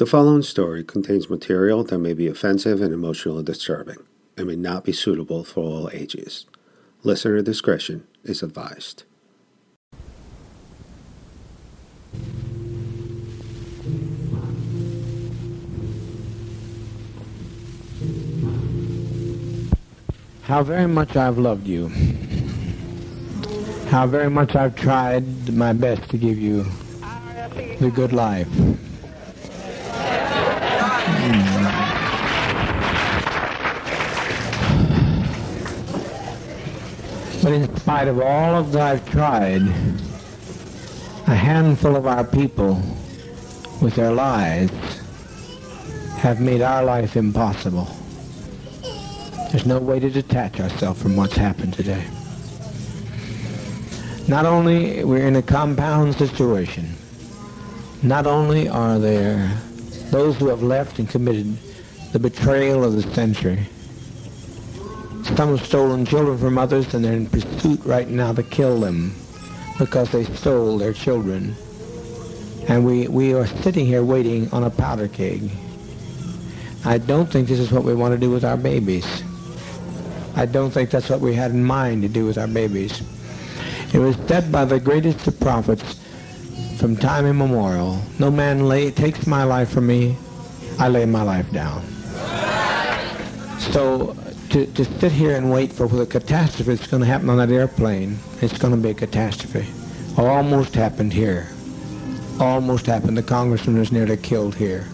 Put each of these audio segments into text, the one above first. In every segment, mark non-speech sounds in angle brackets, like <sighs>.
The following story contains material that may be offensive and emotionally disturbing and may not be suitable for all ages. Listener discretion is advised. How very much I've loved you. How very much I've tried my best to give you the good life. But in spite of all of that I've tried, a handful of our people with their lies have made our life impossible. There's no way to detach ourselves from what's happened today. Not only we're in a compound situation, not only are there those who have left and committed the betrayal of the century, some have stolen children from others and they're in pursuit right now to kill them because they stole their children. And we, we are sitting here waiting on a powder keg. I don't think this is what we want to do with our babies. I don't think that's what we had in mind to do with our babies. It was said by the greatest of prophets from time immemorial, no man lay, takes my life from me, I lay my life down. So to, to sit here and wait for the catastrophe that's going to happen on that airplane, it's going to be a catastrophe. Almost happened here. Almost happened. The congressman was nearly killed here.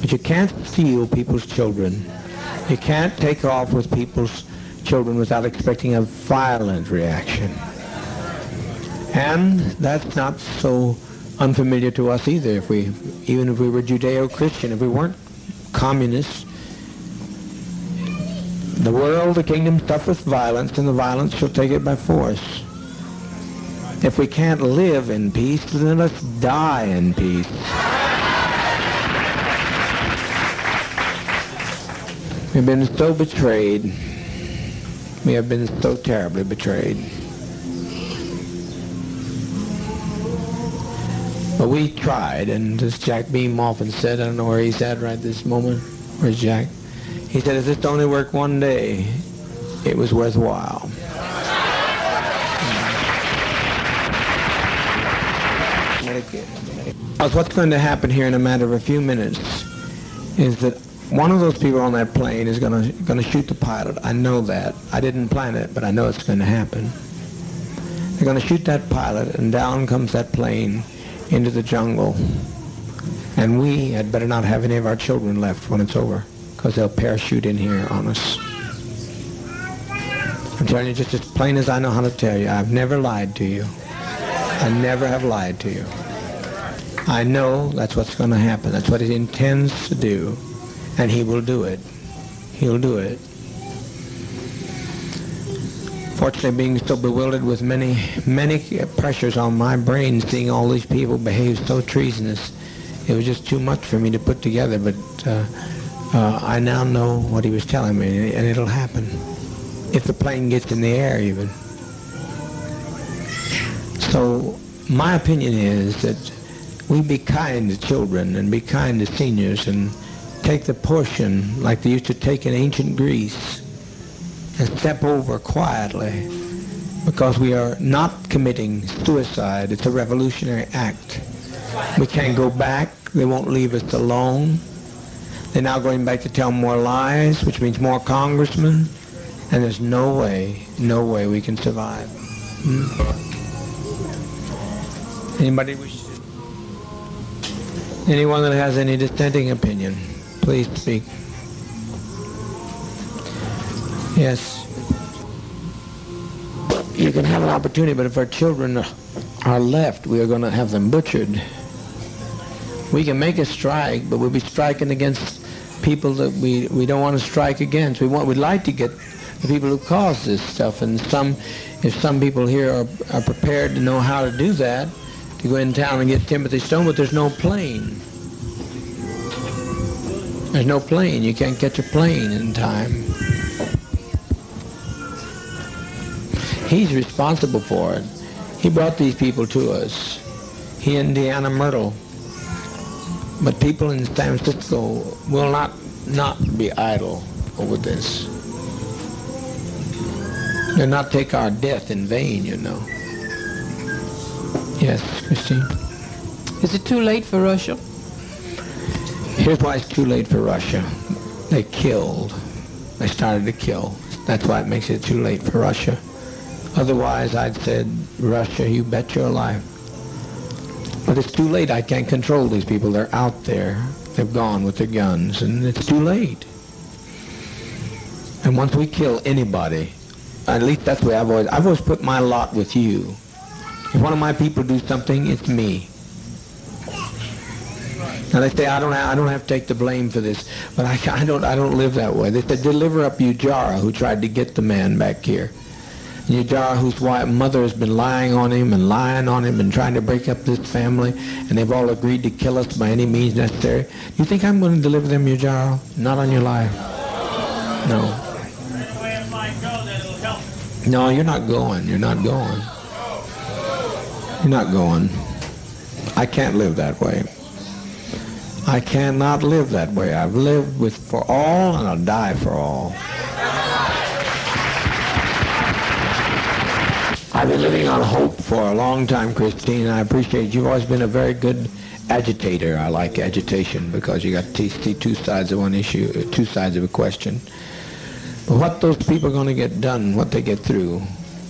But you can't steal people's children. You can't take off with people's children without expecting a violent reaction. And that's not so unfamiliar to us either. If we, even if we were Judeo-Christian, if we weren't communists, the world, the kingdom suffereth violence, and the violence shall take it by force. If we can't live in peace, then let's die in peace. We've been so betrayed. We have been so terribly betrayed. But we tried, and as Jack Beam often said, I don't know where he's at right this moment. Where's Jack? He said, if this only worked one day, it was worthwhile. What's going to happen here in a matter of a few minutes is that one of those people on that plane is going to going to shoot the pilot. I know that. I didn't plan it, but I know it's going to happen. They're going to shoot that pilot, and down comes that plane into the jungle. And we had better not have any of our children left when it's over because they'll parachute in here on us. I'm telling you just as plain as I know how to tell you. I've never lied to you. I never have lied to you. I know that's what's going to happen. That's what he intends to do. And he will do it. He'll do it. Fortunately, being so bewildered with many, many pressures on my brain, seeing all these people behave so treasonous, it was just too much for me to put together. But uh, uh, I now know what he was telling me, and it'll happen. If the plane gets in the air, even. So my opinion is that we be kind to children and be kind to seniors and take the portion like they used to take in ancient Greece and step over quietly because we are not committing suicide. It's a revolutionary act. We can't go back. They won't leave us alone. They're now going back to tell more lies, which means more congressmen. And there's no way, no way we can survive. Hmm? Anybody wish to? Anyone that has any dissenting opinion, please speak. Yes. You can have an opportunity, but if our children are left, we are going to have them butchered. We can make a strike, but we'll be striking against people that we, we don't want to strike against. We want we'd like to get the people who caused this stuff, and some if some people here are, are prepared to know how to do that, to go in town and get Timothy Stoen, but there's no plane. There's no plane. You can't catch a plane in time. He's responsible for it. He brought these people to us. He and Deanna Mertle. But people in San Francisco will not not be idle over this. They'll not take our death in vain, you know. Yes, Christine. Is it too late for Russia? Here's why it's too late for Russia. They killed. They started to kill. That's why it makes it too late for Russia. Otherwise, I'd said, Russia, you bet your life. But it's too late. I can't control these people. They're out there. They've gone with their guns, and it's too late. And once we kill anybody, at least that's the way I've always, I've always put my lot with you. If one of my people do something, it's me. Now they say I don't have, I don't have to take the blame for this, but I, I don't I don't live that way. They said deliver up Ujara who tried to get the man back here. Ujara whose wife, mother has been lying on him and lying on him and trying to break up this family, and they've all agreed to kill us by any means necessary. Do You think I'm going to deliver them, Ujara? Not on your life. No. No, you're not going. You're not going. You're not going. I can't live that way. I cannot live that way. I've lived with for all and I'll die for all. I've been living on hope for a long time, Christine, I appreciate you've always been a very good agitator. I like agitation because you got to see two sides of one issue, two sides of a question. But what those people are going to get done, what they get through,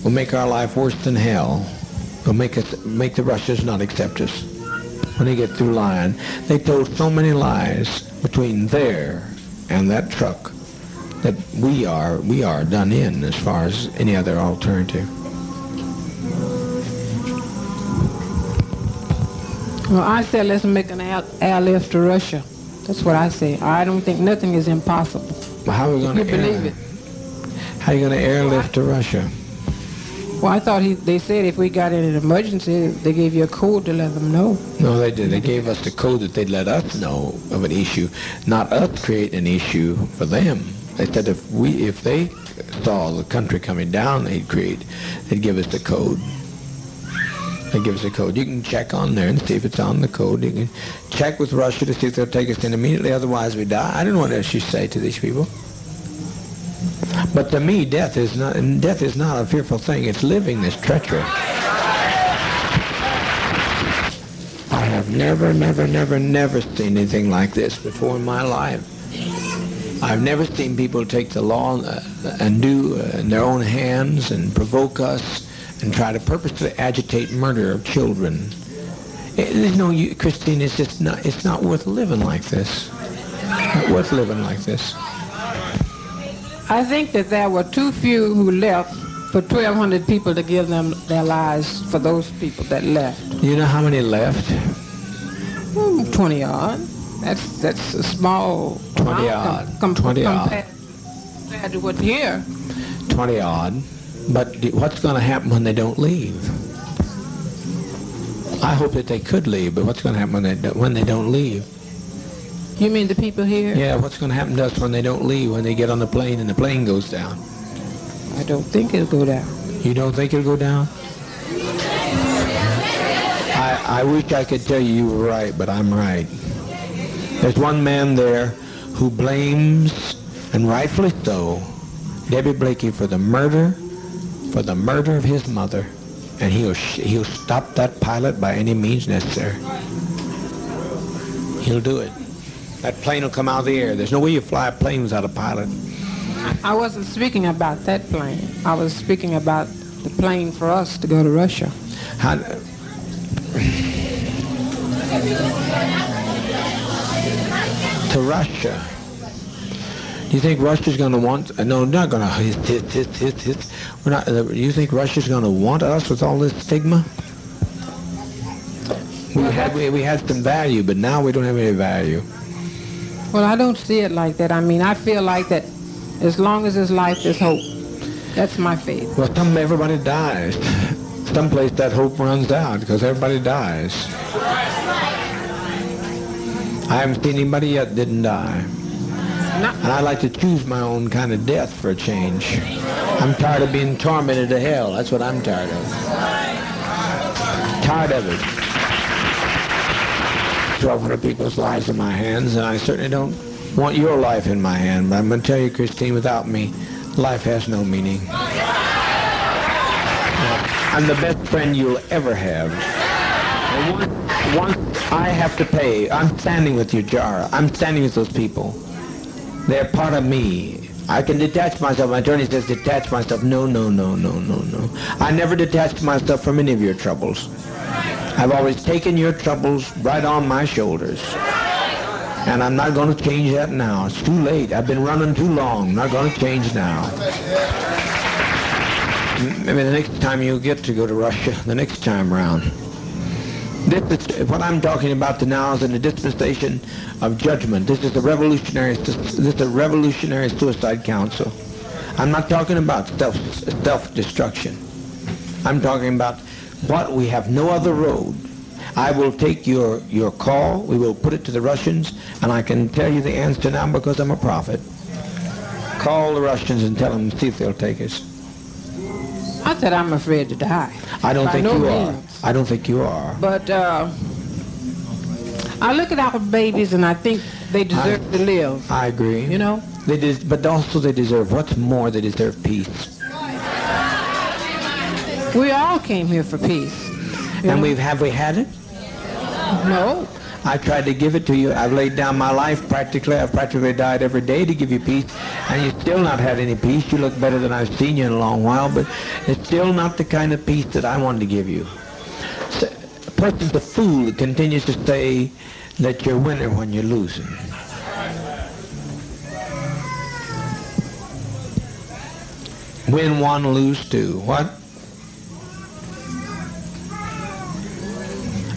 will make our life worse than hell. Will make us make the Russians not accept us when they get through lying. They told so many lies between there and that truck that we are we are done in as far as any other alternative. Well, I said let's make an airlift to Russia. That's what I say. I don't think nothing is impossible. But how are we going to believe it? How are you going to airlift to Russia? Well, I thought he, they said if we got in an emergency, they gave you a code to let them know. No, they did. They gave us the code that they'd let us know of an issue, not us create an issue for them. They said if we, if they saw the country coming down, they'd create, they'd give us the code. They'd give us a code. You can check on there and see if it's on the code. You can check with Russia to see if they'll take us in immediately. Otherwise, we die. I don't know what else you say to these people. But to me, death is not death is not a fearful thing. It's living this treachery. I have never, never, never, never seen anything like this before in my life. I've never seen people take the law uh, and do uh, in their own hands and provoke us and try to purposely agitate murder of children. It- There's no, u- Christine. It's just not. It's not worth living like this. Not worth living like this. I think that there were too few who left for 1,200 people to give them their lives for those people that left. You know how many left? Hmm, 20 odd. That's that's a small 20 odd. com- 20 odd. compared, compared to what's here. 20 odd. But what's going to happen when they don't leave? I hope that they could leave, but what's going to happen when they do- when they don't leave? You mean the people here? Yeah, what's going to happen to us when they don't leave? When they get on the plane and the plane goes down? I don't think it'll go down. You don't think it'll go down? I, I wish I could tell you you were right, but I'm right. There's one man there who blames, and rightfully so, Debbie Blakey for the murder, for the murder of his mother, and he'll he'll stop that pilot by any means necessary. He'll do it. That plane will come out of the air. There's no way you fly a plane without a pilot. I wasn't speaking about that plane. I was speaking about the plane for us to go to Russia. How, <sighs> to Russia. You think Russia's going to want? uh, No, not going to. Hit, hit, hit, hit, hit. We're not. Uh, you think Russia's going to want us with all this stigma? We had we, we had some value, but now we don't have any value. Well, I don't see it like that. I mean, I feel like that as long as there's life, there's hope. That's my faith. Well, some everybody dies. Someplace that hope runs out because everybody dies. I haven't seen anybody yet didn't die. And I like to choose my own kind of death for a change. I'm tired of being tormented to hell. That's what I'm tired of. Tired of it. 1,200 people's lives in my hands, and I certainly don't want your life in my hand. But I'm going to tell you, Christine, without me, life has no meaning. I'm the best friend you'll ever have. Once, once I have to pay, I'm standing with you, Jara. I'm standing with those people. They're part of me. I can detach myself. My attorney says detach myself. No, no, no, no, no, no. I never detached myself from any of your troubles. I've always taken your troubles right on my shoulders. And I'm not going to change that now. It's too late. I've been running too long. I'm not going to change now. Maybe the next time you get to go to Russia, the next time round. This is what I'm talking about now is in the dispensation of judgment. This is a revolutionary. This is a revolutionary suicide council. I'm not talking about self self destruction. I'm talking about what we have no other road. I will take your your call. We will put it to the Russians, and I can tell you the answer now because I'm a prophet. Call the Russians and tell them see if they'll take us. I said I'm afraid to die. I don't think no you are. means. I don't think you are. But uh, I look at our babies and I think they deserve to live. I agree. You know? They des- but also they deserve what's more. They deserve peace. We all came here for peace. And know? we've have we had it? No. I tried to give it to you. I've laid down my life practically. I've practically died every day to give you peace, and you've still not had any peace. You look better than I've seen you in a long while, but it's still not the kind of peace that I wanted to give you. So, a person's a fool that continues to say that you're a winner when you're losing. Win one, lose two. What?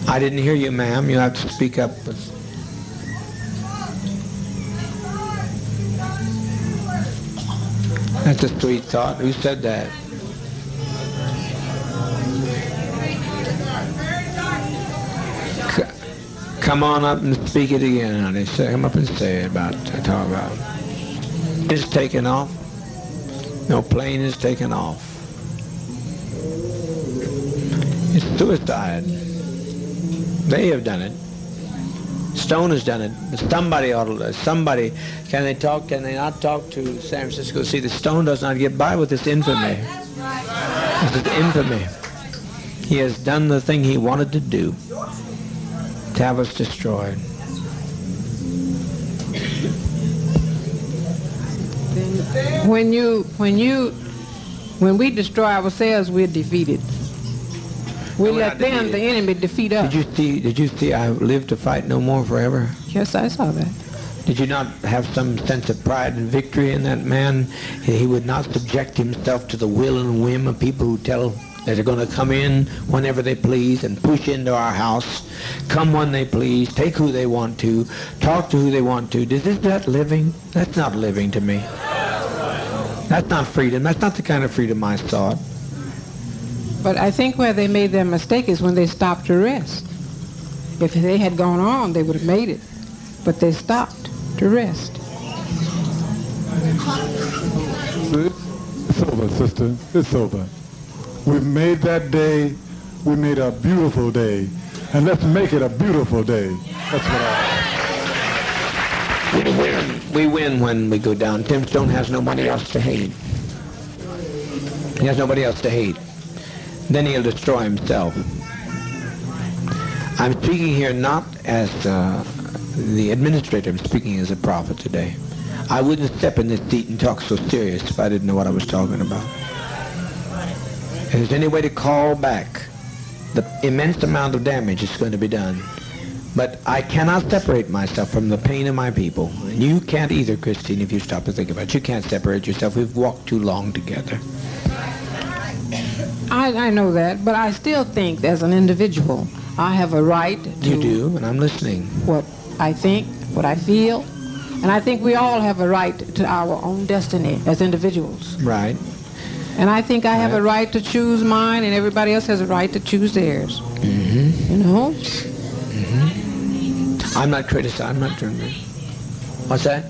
I didn't hear you, ma'am. You have to speak up. That's a sweet thought. Who said that? Come on up and speak it again, honey. Say, come up and say it about talk about. It's taken off. No plane is taken off. It's suicide. They have done it. Stoen has done it. Somebody ought to, somebody, can they talk, can they not talk to San Francisco? See, the Stoen does not get by with this infamy. This is infamy. He has done the thing he wanted to do, to have us destroyed. When you, when you, when we destroy ourselves, we're defeated. We No, let them, the enemy, defeat us. Did you see, did you see I live to fight no more forever? Yes, I saw that. Did you not have some sense of pride and victory in that man? He would not subject himself to the will and whim of people who tell that they're going to come in whenever they please and push into our house, come when they please, take who they want to, talk to who they want to. Is this that living? That's not living to me. That's not freedom. That's not the kind of freedom I sought. But I think where they made their mistake is when they stopped to rest. If they had gone on, they would have made it. But they stopped to rest. See? It's over, sister. It's over. We've made that day, we made a beautiful day. And let's make it a beautiful day. That's what I... We win. We win when we go down. Tim Stoen has nobody else to hate. He has nobody else to hate. Then he'll destroy himself. I'm speaking here not as uh, the administrator. I'm speaking as a prophet today. I wouldn't step in this seat and talk so serious if I didn't know what I was talking about. If there's any way to call back the immense amount of damage that's going to be done, but I cannot separate myself from the pain of my people. And you can't either, Christine, if you stop to think about it. You can't separate yourself. We've walked too long together. I, I know that, but I still think as an individual, I have a right to You do, and I'm listening. what I think, what I feel, and I think we all have a right to our own destiny as individuals. Right. And I think I have a Right. to choose mine, and everybody else has a right to choose theirs. Mm-hmm. You know? Mm-hmm. I'm not criticizing. I'm not doing What's that?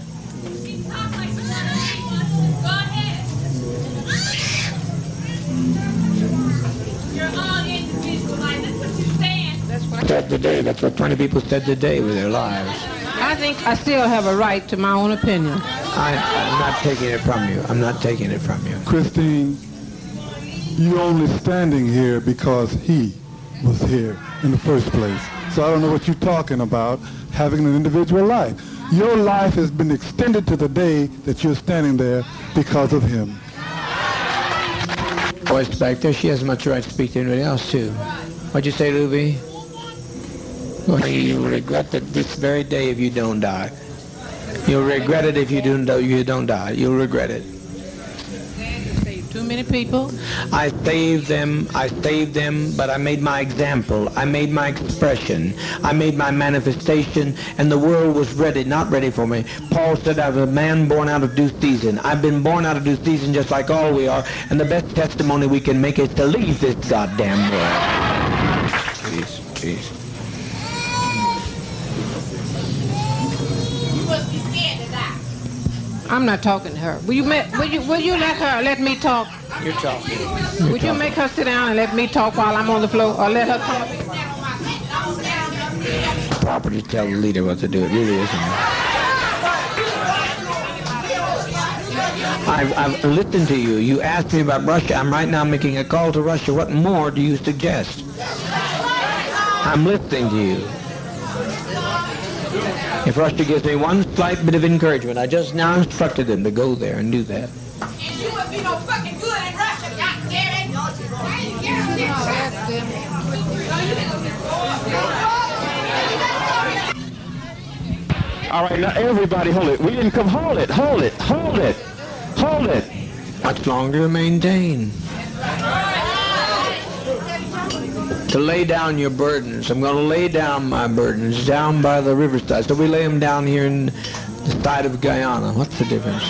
Said today. That's what 20 people said today with their lives. I think I still have a right to my own opinion. I, I'm not taking it from you. I'm not taking it from you. Christine, you're only standing here because he was here in the first place. So I don't know what you're talking about, having an individual life. Your life has been extended to the day that you're standing there because of him. Voice back there, she has much right to speak to anybody else, too. What'd you say, Luby? Well, you'll regret that this very day if you don't die. You'll regret it if you don't, you don't die. You'll regret it. Saved too many people. I saved them, I saved them, but I made my example. I made my expression. I made my manifestation, and the world was ready, not ready for me. Paul said, I was a man born out of due season. I've been born out of due season just like all we are, and the best testimony we can make is to leave this goddamn world. Peace, please. You must be scared to die. I'm not talking to her. Will you, ma- will you, will you let her let me talk? You're talking. Would you make her sit down and let me talk while I'm on the floor, or let her come up? Stand on my feet. Don't stand on your feet. Proper to tell the leader what to do. It really isn't. I've, I've listened to you. You asked me about Russia. I'm right now making a call to Russia. What more do you suggest? I'm listening to you. If Russia gives me one slight bit of encouragement, I just now instructed them to go there and do that. And you would be no fucking good in Russia, goddammit. All right, now everybody hold it. We didn't come. Hold it, hold it, hold it, hold it. Much longer to maintain. To lay down your burdens. I'm going to lay down my burdens down by the riverside. So we lay them down here in the side of Guyana. What's the difference?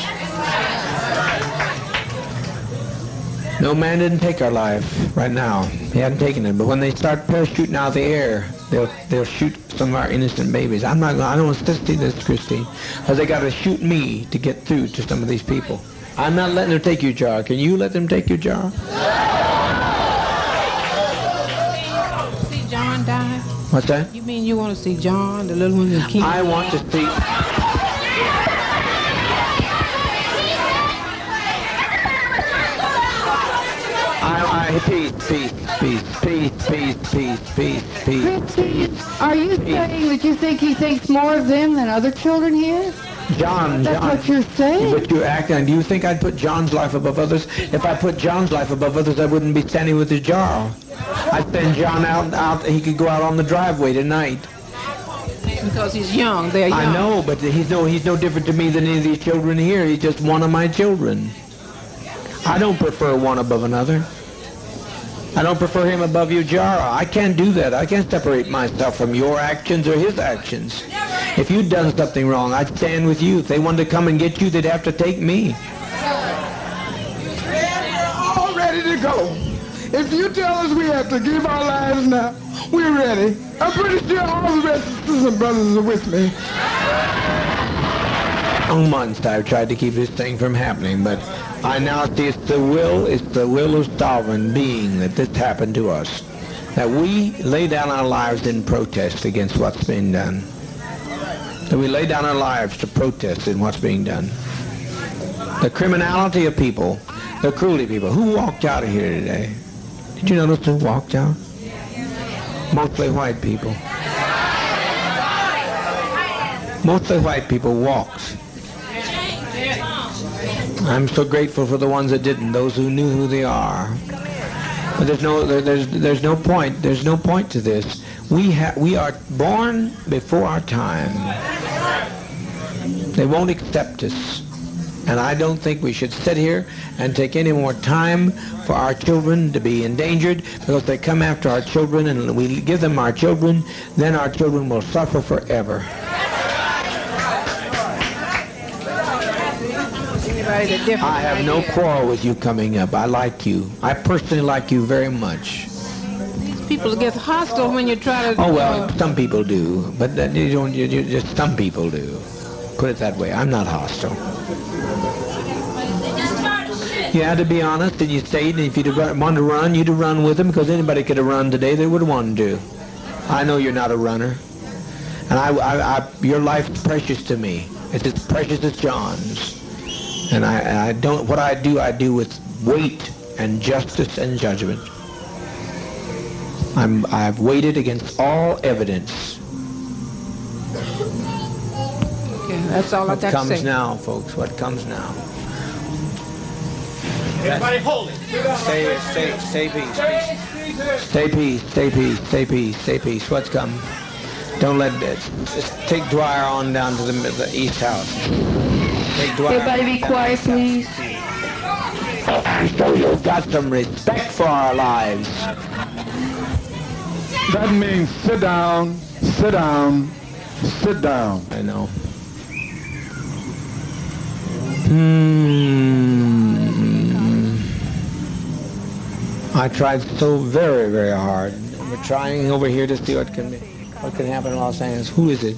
No man didn't take our life right now. He hadn't taken it. But when they start parachuting out of the air, they'll they'll shoot some of our innocent babies. I'm not. I don't want to see this, Christine, because they got to shoot me to get through to some of these people. I'm not letting them take Ujara. Can you let them take Ujara? What's that? You mean you want to see John, the little one that keep? I want to see. I, I, peace, peace, peace, peace, peace, peace, peace, peace, Christy, are you saying that you think he thinks more of them than other children here? John, That's John. what you're saying. But you're acting. Do you think I'd put John's life above others? If I put John's life above others, I wouldn't be standing with Ujara. I'd send John out. Out. He could go out on the driveway tonight. because he's young. They're young. I know, but he's no. He's no different to me than any of these children here. He's just one of my children. I don't prefer one above another. I don't prefer him above you, Jara. I can't do that. I can't separate myself from your actions or his actions. If you'd done something wrong, I'd stand with you. If they wanted to come and get you, they'd have to take me. all ready to go. If you tell us we have to give our lives now, we're ready. I'm pretty sure all the rest of sisters and brothers are with me. Long months I've tried to keep this thing from happening, but I now see it's the will, it's the will of sovereign being that this happened to us. That we lay down our lives in protest against what's being done. That we lay down our lives to protest in what's being done. The criminality of people, the cruelty of people. Who walked out of here today? Did you notice who walked out? Mostly white people. Mostly white people walked. I'm so grateful for the ones that didn't, those who knew who they are. But there's no, there, there's, there's no point. There's no point to this. We ha- we are born before our time. They won't accept us. And I don't think we should sit here and take any more time for our children to be endangered because they come after our children and we give them our children, then our children will suffer forever. Anybody that different I have no quarrel with you coming up. I like you. I personally like you very much. People get hostile when you try to. Oh well, uh, some people do, but that you don't. You, you just some people do. Put it that way. I'm not hostile. You had to be honest, and you stayed. And if you'd wanted to run, you'd have run with them because anybody could have run today. They would have wanted to. I know you're not a runner. And I, I, I, your life's precious to me. It's as precious as John's. And I, I don't, what I do, I do with weight and justice and judgment. I'm, I've waited against all evidence. Okay, that's all I What got to comes now, folks? What comes now? Everybody hold it. Stay, stay, stay peace, peace. Stay peace, stay peace, stay peace, stay peace. What's come? Don't let it. Just take Dwyer on down to the, the east house. Take Dwyer. Everybody be quiet, please. So you've got some respect for our lives. That means sit down, sit down, sit down. I know. Hmm. I tried so very, very hard. We're trying over here to see what can be, what can happen in Los Angeles. Who is it?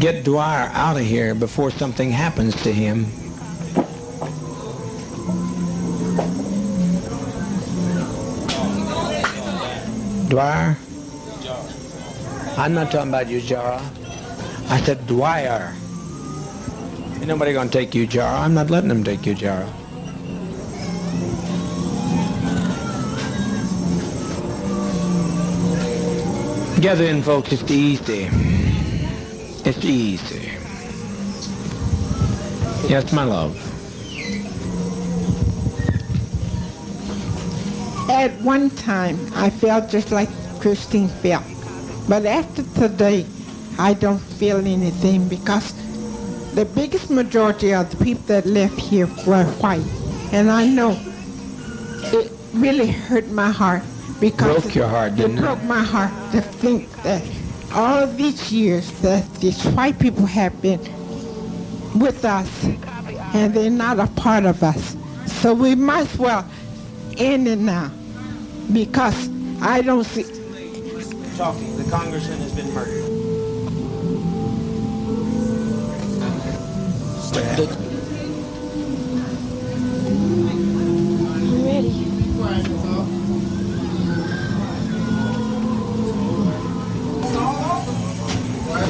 Get Dwyer out of here before something happens to him. Dwyer? I'm not talking about you, Jara. I said Dwyer. Ain't nobody gonna take you, Jara. I'm not letting them take you, Jara. Gather in, folks. It's easy. It's easy. Yes, my love. At one time, I felt just like Christine felt. But after today, I don't feel anything because the biggest majority of the people that left here were white. And I know it really hurt my heart because Broke your heart, didn't it? it? broke my heart to think that all of these years that these white people have been with us and they're not a part of us. So we might as well end it now because I don't see. Talking. The congressman has been murdered.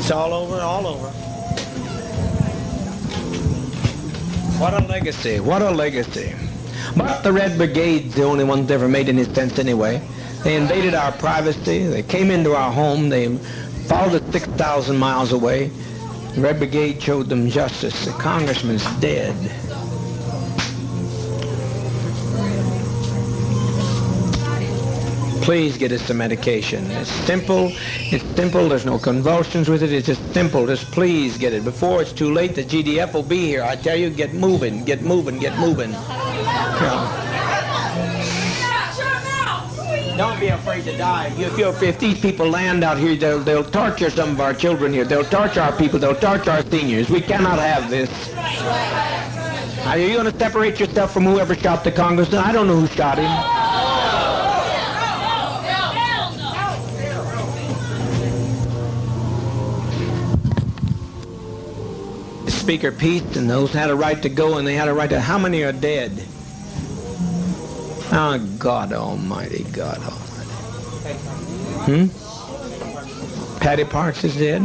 It's all over, all over. What a legacy, what a legacy. But the Red Brigade's the only ones that ever made any sense anyway. They invaded our privacy, they came into our home, they followed us 6,000 miles away. Red Brigade showed them justice. The congressman's dead. Please get us the medication. It's simple. It's simple. There's no convulsions with it. It's just simple. Just please get it. Before it's too late, the GDF will be here. I tell you, get moving, get moving, get moving. Yeah. Don't be afraid to die. If, if these people land out here, they'll, they'll torture some of our children here. They'll torture our people. They'll torture our seniors. We cannot have this. Are you going to separate yourself from whoever shot the congressman? I don't know who shot him. Speaker Pete and those had a right to go and they had a right to... How many are dead? Oh, God almighty, God almighty. Hmm? Patty Parks is dead?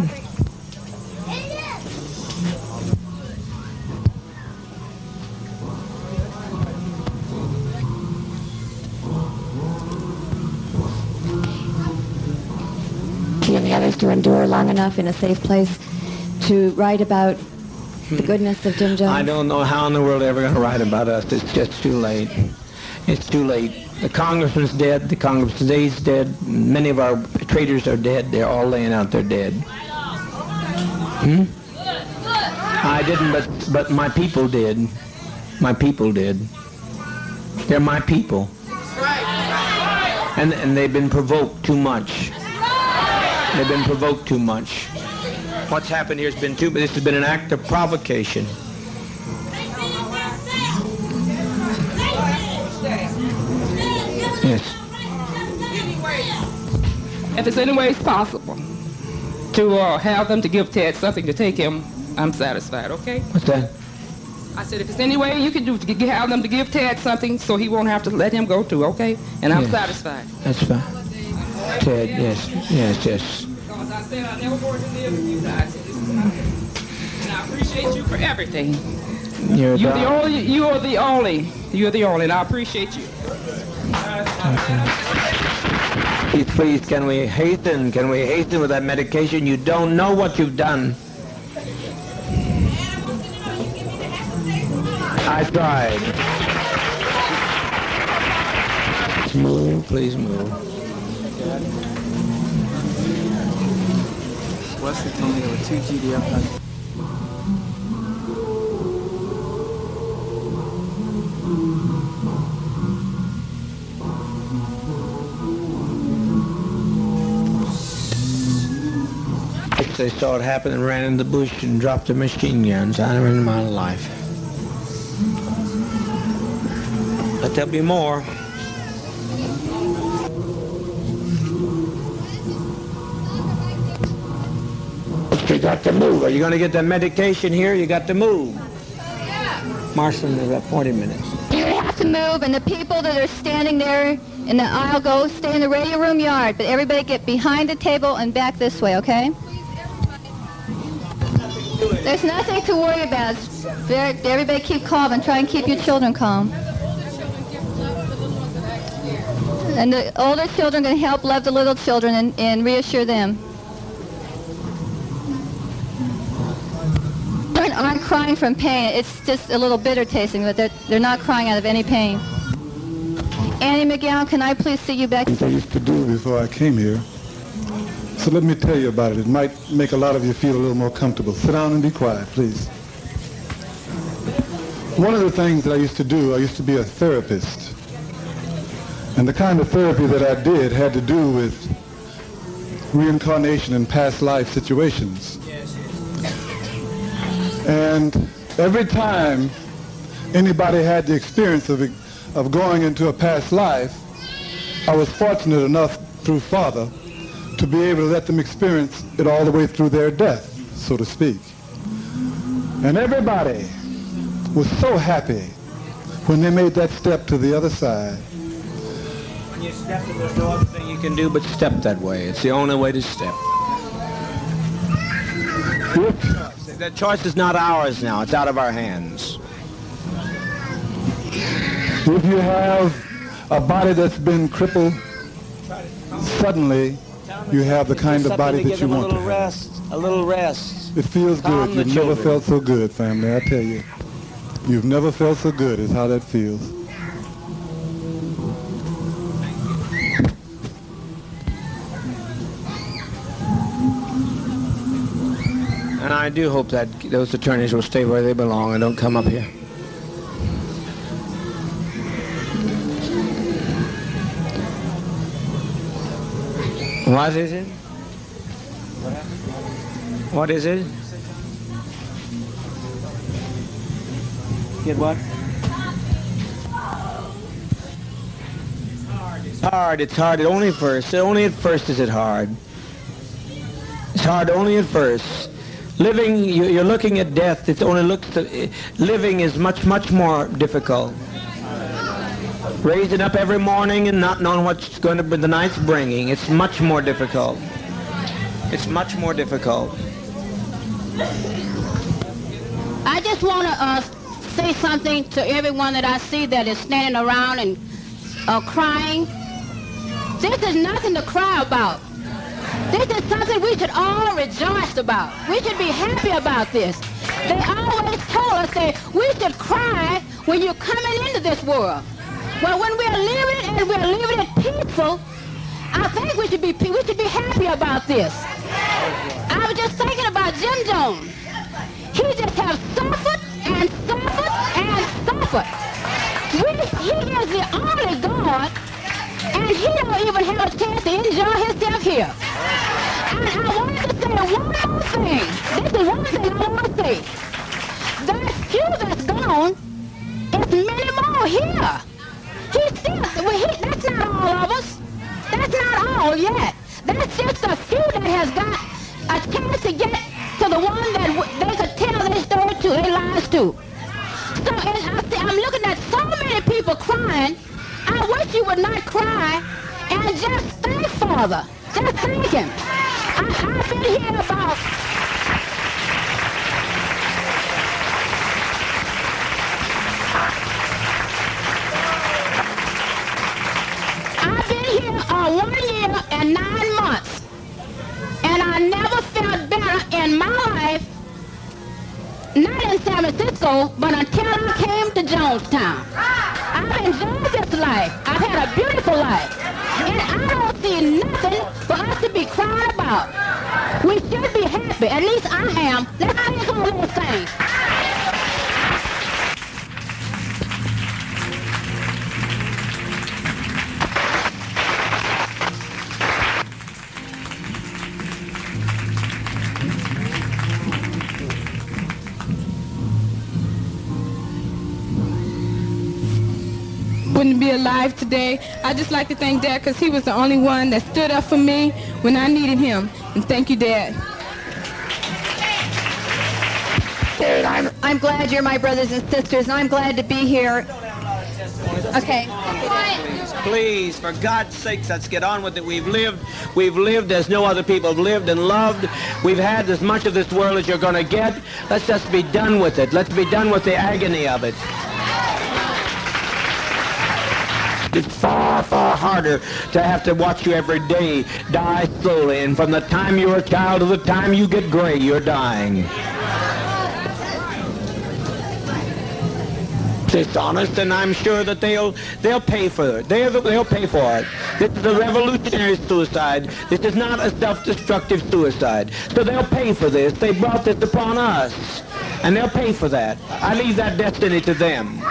and the others to endure long enough in a safe place to write about the goodness of Jim Jones? I don't know how in the world they're ever going to write about us. It's just too late. It's too late. The congressman's dead. The congressman's dead. Many of our traitors are dead. They're all laying out there dead. Hmm? I didn't, but but my people did. My people did. They're my people. And and they've been provoked too much. They've been provoked too much. What's happened here has been too. This has been an act of provocation. If it's any way possible to uh, have them to give Ted something to take him, I'm satisfied, okay? What's that? I said, if it's any way you can do to have them to give Ted something so he won't have to let him go too, okay? And I'm Yeah. satisfied. That's fine. Ted, yes, yes, yes. Because I said I never wanted to live with you guys. So this is my. And I appreciate you for everything. You're You're the only. You are the only. You're the only, and I appreciate you. Keith, please, please, can we hasten? Can we hasten with that medication? You don't know what you've done. I tried. Move, please move. Wesley told me there were two GDF They saw it happen and ran in the bush and dropped the machine guns. I never in my life. But there'll be more. You got to move. Are you going to get the medication here? You got to move. Marston, is about 40 minutes. You have to move, and the people that are standing there in the aisle go stay in the radio room yard. But everybody get behind the table and back this way, okay? There's nothing to worry about. Very, everybody keep calm and try and keep your children calm. And the older children can help love the little children and, and reassure them. Children aren't crying from pain. It's just a little bitter tasting, but they're, they're not crying out of any pain. Annie McGowan, can I please see you back? I used to do before I came here. So let me tell you about it. It might make a lot of you feel a little more comfortable. Sit down and be quiet, please. One of the things that I used to do, I used to be a therapist. And the kind of therapy that I did had to do with reincarnation and past life situations. And every time anybody had the experience of, of going into a past life, I was fortunate enough through Father to be able to let them experience it all the way through their death, so to speak. And everybody was so happy when they made that step to the other side. When you step, there's no other thing you can do but step that way. It's the only way to step. That choice is not ours now. It's out of our hands. If you have a body that's been crippled, suddenly you have the kind of body that you want to have. rest. A little rest. It feels Calm good. You've never felt so good, family, I tell you. You've never felt so good is how that feels. And I do hope that those attorneys will stay where they belong and don't come up here. What is it? What is it? Get what? It's hard. It's hard. It's only at first. Only at first is it hard. It's hard only at first. Living, you- you're looking at death. It only looks. living is much, much more difficult. Raising up every morning and not knowing what's going to be the night's bringing. It's much more difficult. It's much more difficult. I just want to uh, say something to everyone that I see that is standing around and uh, crying. This is nothing to cry about. This is something we should all rejoice about. We should be happy about this. They always told us that we should cry when you're coming into this world. Well, when we're living and we're living it peaceful, I think we should be we should be happy about this. I was just thinking about Jim Jones. He just has suffered and suffered and suffered. We, he is the only God, and he don't even have a chance to enjoy himself here. And I wanted to say one more thing. This is one thing I want to say. That few that's gone, it's many more here. He still, well, he, that's not all of us. That's not all yet. That's just a few that has got a chance to get to the one that they could tell their story to, their lives to. So, I I'm looking at so many people crying. I wish you would not cry and just thank Father. Just thank Him. I, I've been here about in San Francisco, but until I came to Jonestown. I've enjoyed this life. I've had a beautiful life, and I don't see nothing for us to be crying about. We should be happy. At least I am. Let's sing some little things. Be alive today. I just like to thank Dad because he was the only one that stood up for me when I needed him. And thank you, Dad. I'm, I'm glad you're my brothers and sisters, and I'm glad to be here. Okay. Please, for God's sakes, let's get on with it. We've lived, we've lived as no other people have lived and loved. We've had as much of this world as you're going to get. Let's just be done with it. Let's be done with the agony of it. It's far, far harder to have to watch you every day die slowly. And from the time you're a child to the time you get gray, you're dying. It's dishonest, and I'm sure that they'll they'll pay for it. They'll, they'll pay for it. This is a revolutionary suicide. This is not a self-destructive suicide. So they'll pay for this. They brought this upon us, and they'll pay for that. I leave that destiny to them.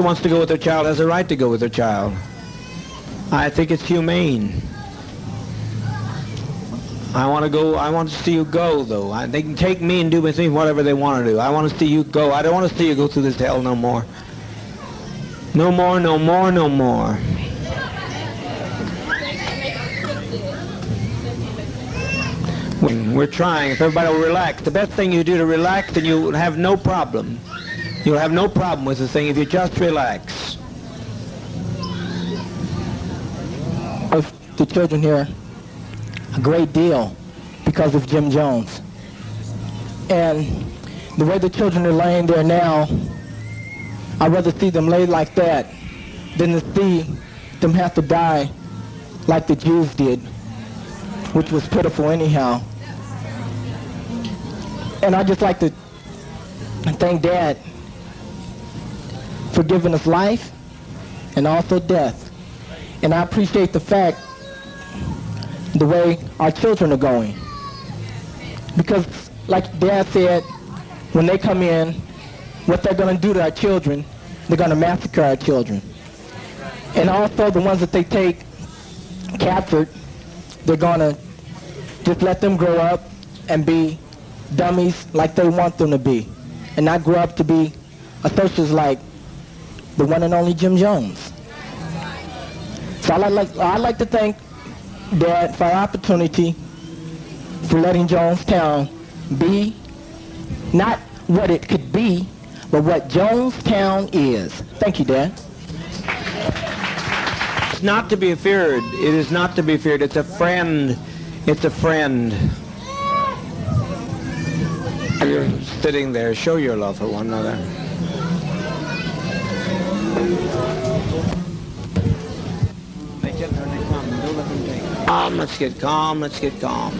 Who wants to go with their child has a right to go with their child. I think it's humane. I want to go. I want to see you go, though. I, they can take me and do with me whatever they want to do. I want to see you go. I don't want to see you go through this hell no more. No more, no more, no more. We're trying, if everybody will relax, the best thing you do to relax, and you have no problem. You'll have no problem with the thing if you just relax. The children here a great deal because of Jim Jones. And the way the children are laying there now, I'd rather see them laid like that than to see them have to die like the Jews did, which was pitiful anyhow. And I'd just like to thank Dad for giving us life and also death. And I appreciate the fact the way our children are going. Because, like Dad said, when they come in, what they're going to do to our children, they're going to massacre our children. And also the ones that they take captured, they're going to just let them grow up and be dummies like they want them to be. And not grow up to be a associates like the one and only Jim Jones. So I like, I like to thank Dad, for the opportunity for letting Jonestown be not what it could be, but what Jonestown is. Thank you, Dad. It's not to be feared. It is not to be feared. It's a friend. It's a friend. You're sitting there. Show your love for one another. Calm, let's get calm, let's get calm.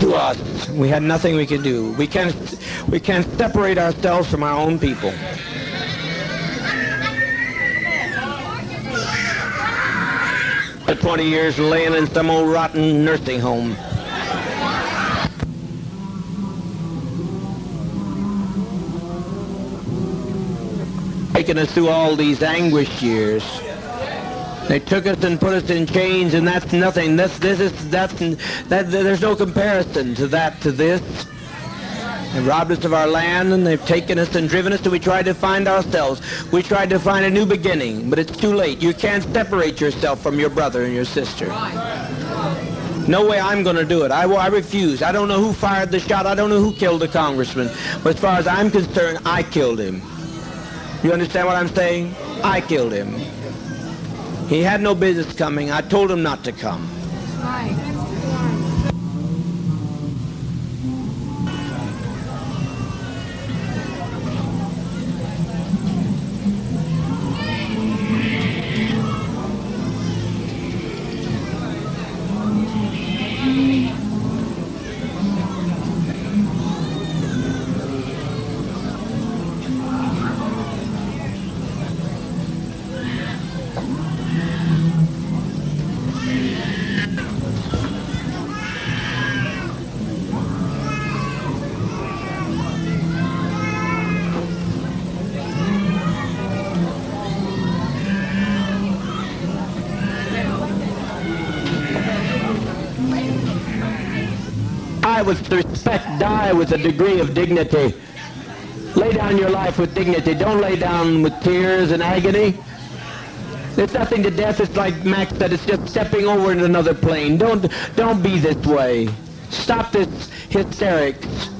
To us, we had nothing we could do. We can't, we can't separate ourselves from our own people. For 20 years laying in some old rotten nursing home. Taking us through all these anguish years. They took us and put us in chains, and that's nothing. This, this is, that's, that, there's no comparison to that, to this. They robbed us of our land, and they've taken us and driven us, and we tried to find ourselves. We tried to find a new beginning, but it's too late. You can't separate yourself from your brother and your sister. No way I'm going to do it. I, will I refuse. I don't know who fired the shot. I don't know who killed the congressman. But as far as I'm concerned, I killed him. You understand what I'm saying? I killed him. He had no business coming. I told him not to come. Die with respect. Die with a degree of dignity. Lay down your life with dignity. Don't lay down with tears and agony. There's nothing to death. It's like Max said. It's just stepping over into another plane. Don't don't be this way. Stop this hysterics.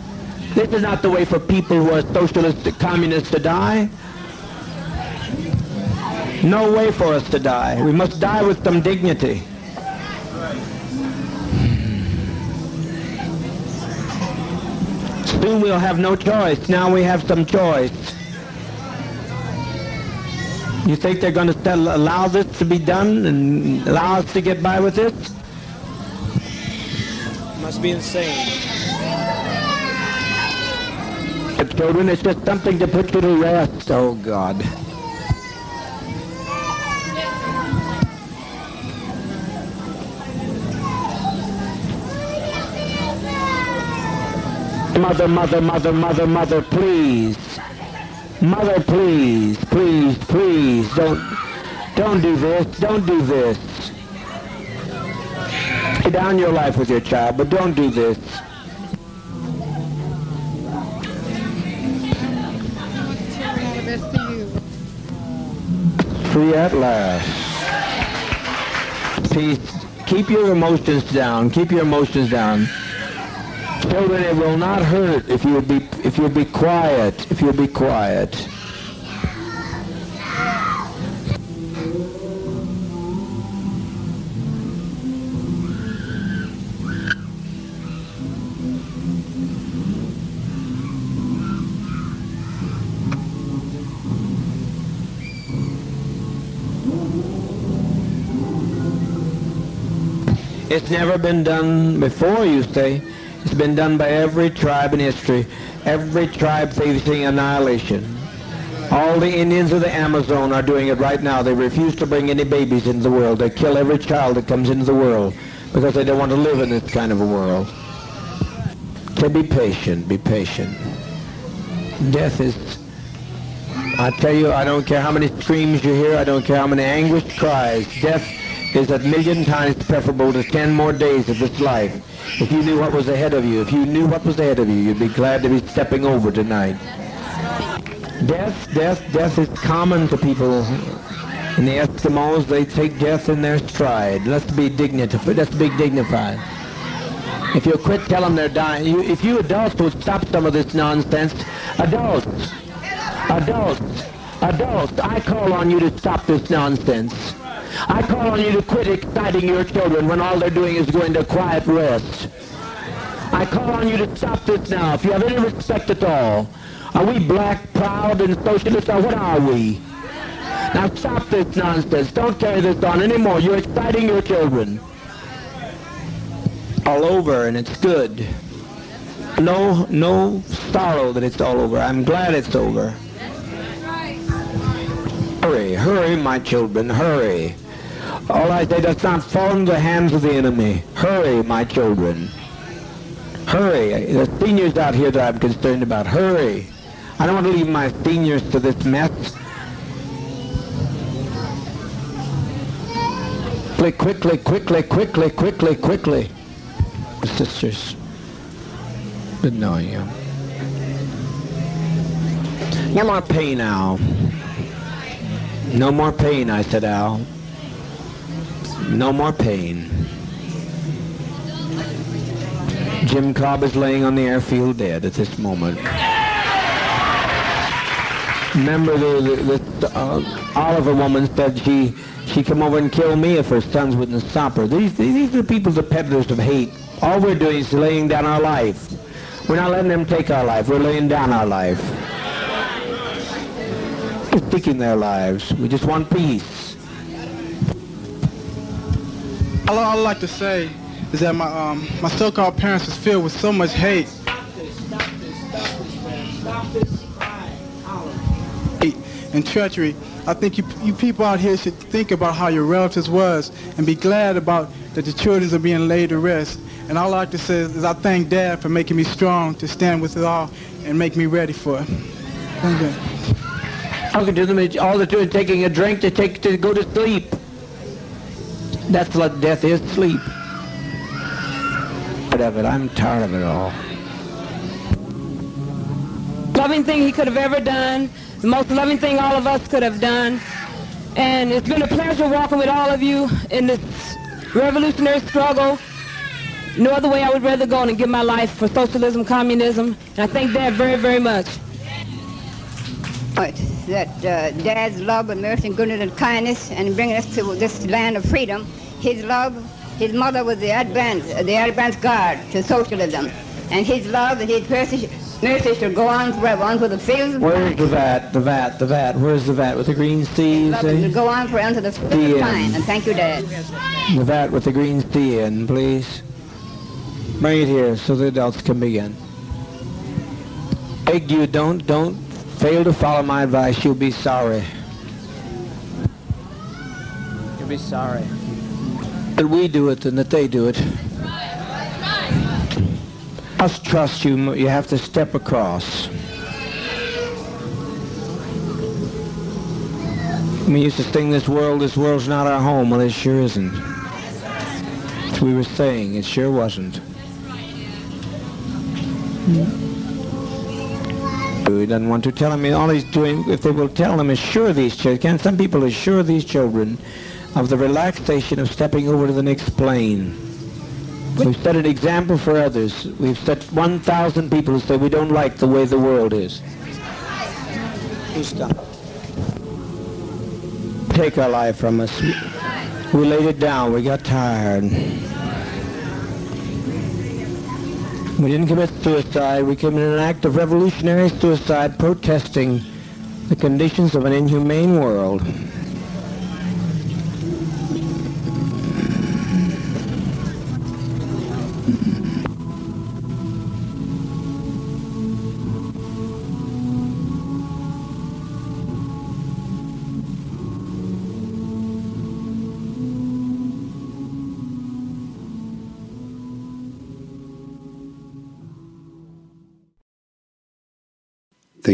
This is not the way for people who are socialist, communists to die. No way for us to die. We must die with some dignity. Soon we'll have no choice. Now we have some choice. You think they're going to allow this to be done and allow us to get by with this? Must be insane. The Children, it's just something to put you to rest. Oh, God. Mother, mother, mother, mother, mother, please. Mother, please, please, please, don't, don't do this, don't do this. Lay down your life with your child, but don't do this. Free at last. Please, keep your emotions down, keep your emotions down. Children, it will not hurt if you'll be if you'll be quiet. If you'll be quiet. It's never been done before, you say. It's been done by every tribe in history. Every tribe facing annihilation. All the Indians of the Amazon are doing it right now. They refuse to bring any babies into the world. They kill every child that comes into the world because they don't want to live in this kind of a world. So be patient. Be patient. Death is... I tell you, I don't care how many screams you hear. I don't care how many anguished cries. Death is a million times preferable to ten more days of this life. If you knew what was ahead of you, if you knew what was ahead of you, you'd be glad to be stepping over tonight. Death, death, death is common to people. In the Eskimos, they take death in their stride. Let's be dignified. Let's be dignified. If you quit telling them they're dying, you, if you adults would stop some of this nonsense, adults, adults, adults, I call on you to stop this nonsense. I call on you to quit exciting your children when all they're doing is going to quiet rest. I call on you to stop this now. If you have any respect at all, are we black, proud, and socialist, or what are we? Now stop this nonsense. Don't carry this on anymore. You're exciting your children. All over, and it's good. No, no sorrow that it's all over. I'm glad it's over. Hurry, hurry, my children, hurry. All I say does not fall into the hands of the enemy. Hurry, my children. Hurry. The seniors out here that I'm concerned about. Hurry. I don't want to leave my seniors to this mess. Quickly, quickly, quickly, quickly, quickly, quickly. Sisters, good knowing you. No more pain, Al. No more pain, I said, Al. No more pain. Jim Cobb is laying on the airfield dead at this moment. Remember the, the, the uh, Oliver woman said she she come over and kill me if her sons wouldn't stop her. These, these are people, the peddlers of hate. All we're doing is laying down our life. We're not letting them take our life. We're laying down our life. We're seeking their lives. We just want peace. All I'd like to say is that my um, my so-called parents was filled with so much hate. Hate and treachery. I think you, you people out here should think about how your relatives was and be glad about that the children are being laid to rest. And all I like to say is I thank Dad for making me strong to stand with it all and make me ready for it. Thank you. Talking to them, all they're doing taking a drink to take to go to sleep. That's what death is, sleep. Tired of it. I'm tired of it all. Loving thing he could have ever done. The most loving thing all of us could have done. And it's been a pleasure walking with all of you in this revolutionary struggle. No other way I would rather go than give my life for socialism, communism. And I thank Dad very, very much. That uh, Dad's love and mercy and goodness and kindness and bringing us to this land of freedom. His love, his mother was the advance, the advance guard to socialism. And his love and his mercy, mercy should go on forever, on for the fields of Where's the vat? The vat, the vat. Where's the vat with the green sea, you love say? go on forever to the fields of pine. And thank you, Dad. The vat with the green sea in, please. Bring it here so the adults can begin. Beg you, don't, don't fail to follow my advice. You'll be sorry. You'll be sorry. That we do it and that they do it. Must trust you. You have to step across. We used to sing this world, this world's not our home. Well, it sure isn't. As we were saying, it sure wasn't. Hmm. He doesn't want to tell him. All he's doing, if they will tell him, assure these children. Can some people assure these children of the relaxation of stepping over to the next plane? We've set an example for others. We've set 1,000 people who say we don't like the way the world is. Take our life from us. We laid it down. We got tired. We didn't commit suicide. We committed an act of revolutionary suicide protesting the conditions of an inhumane world.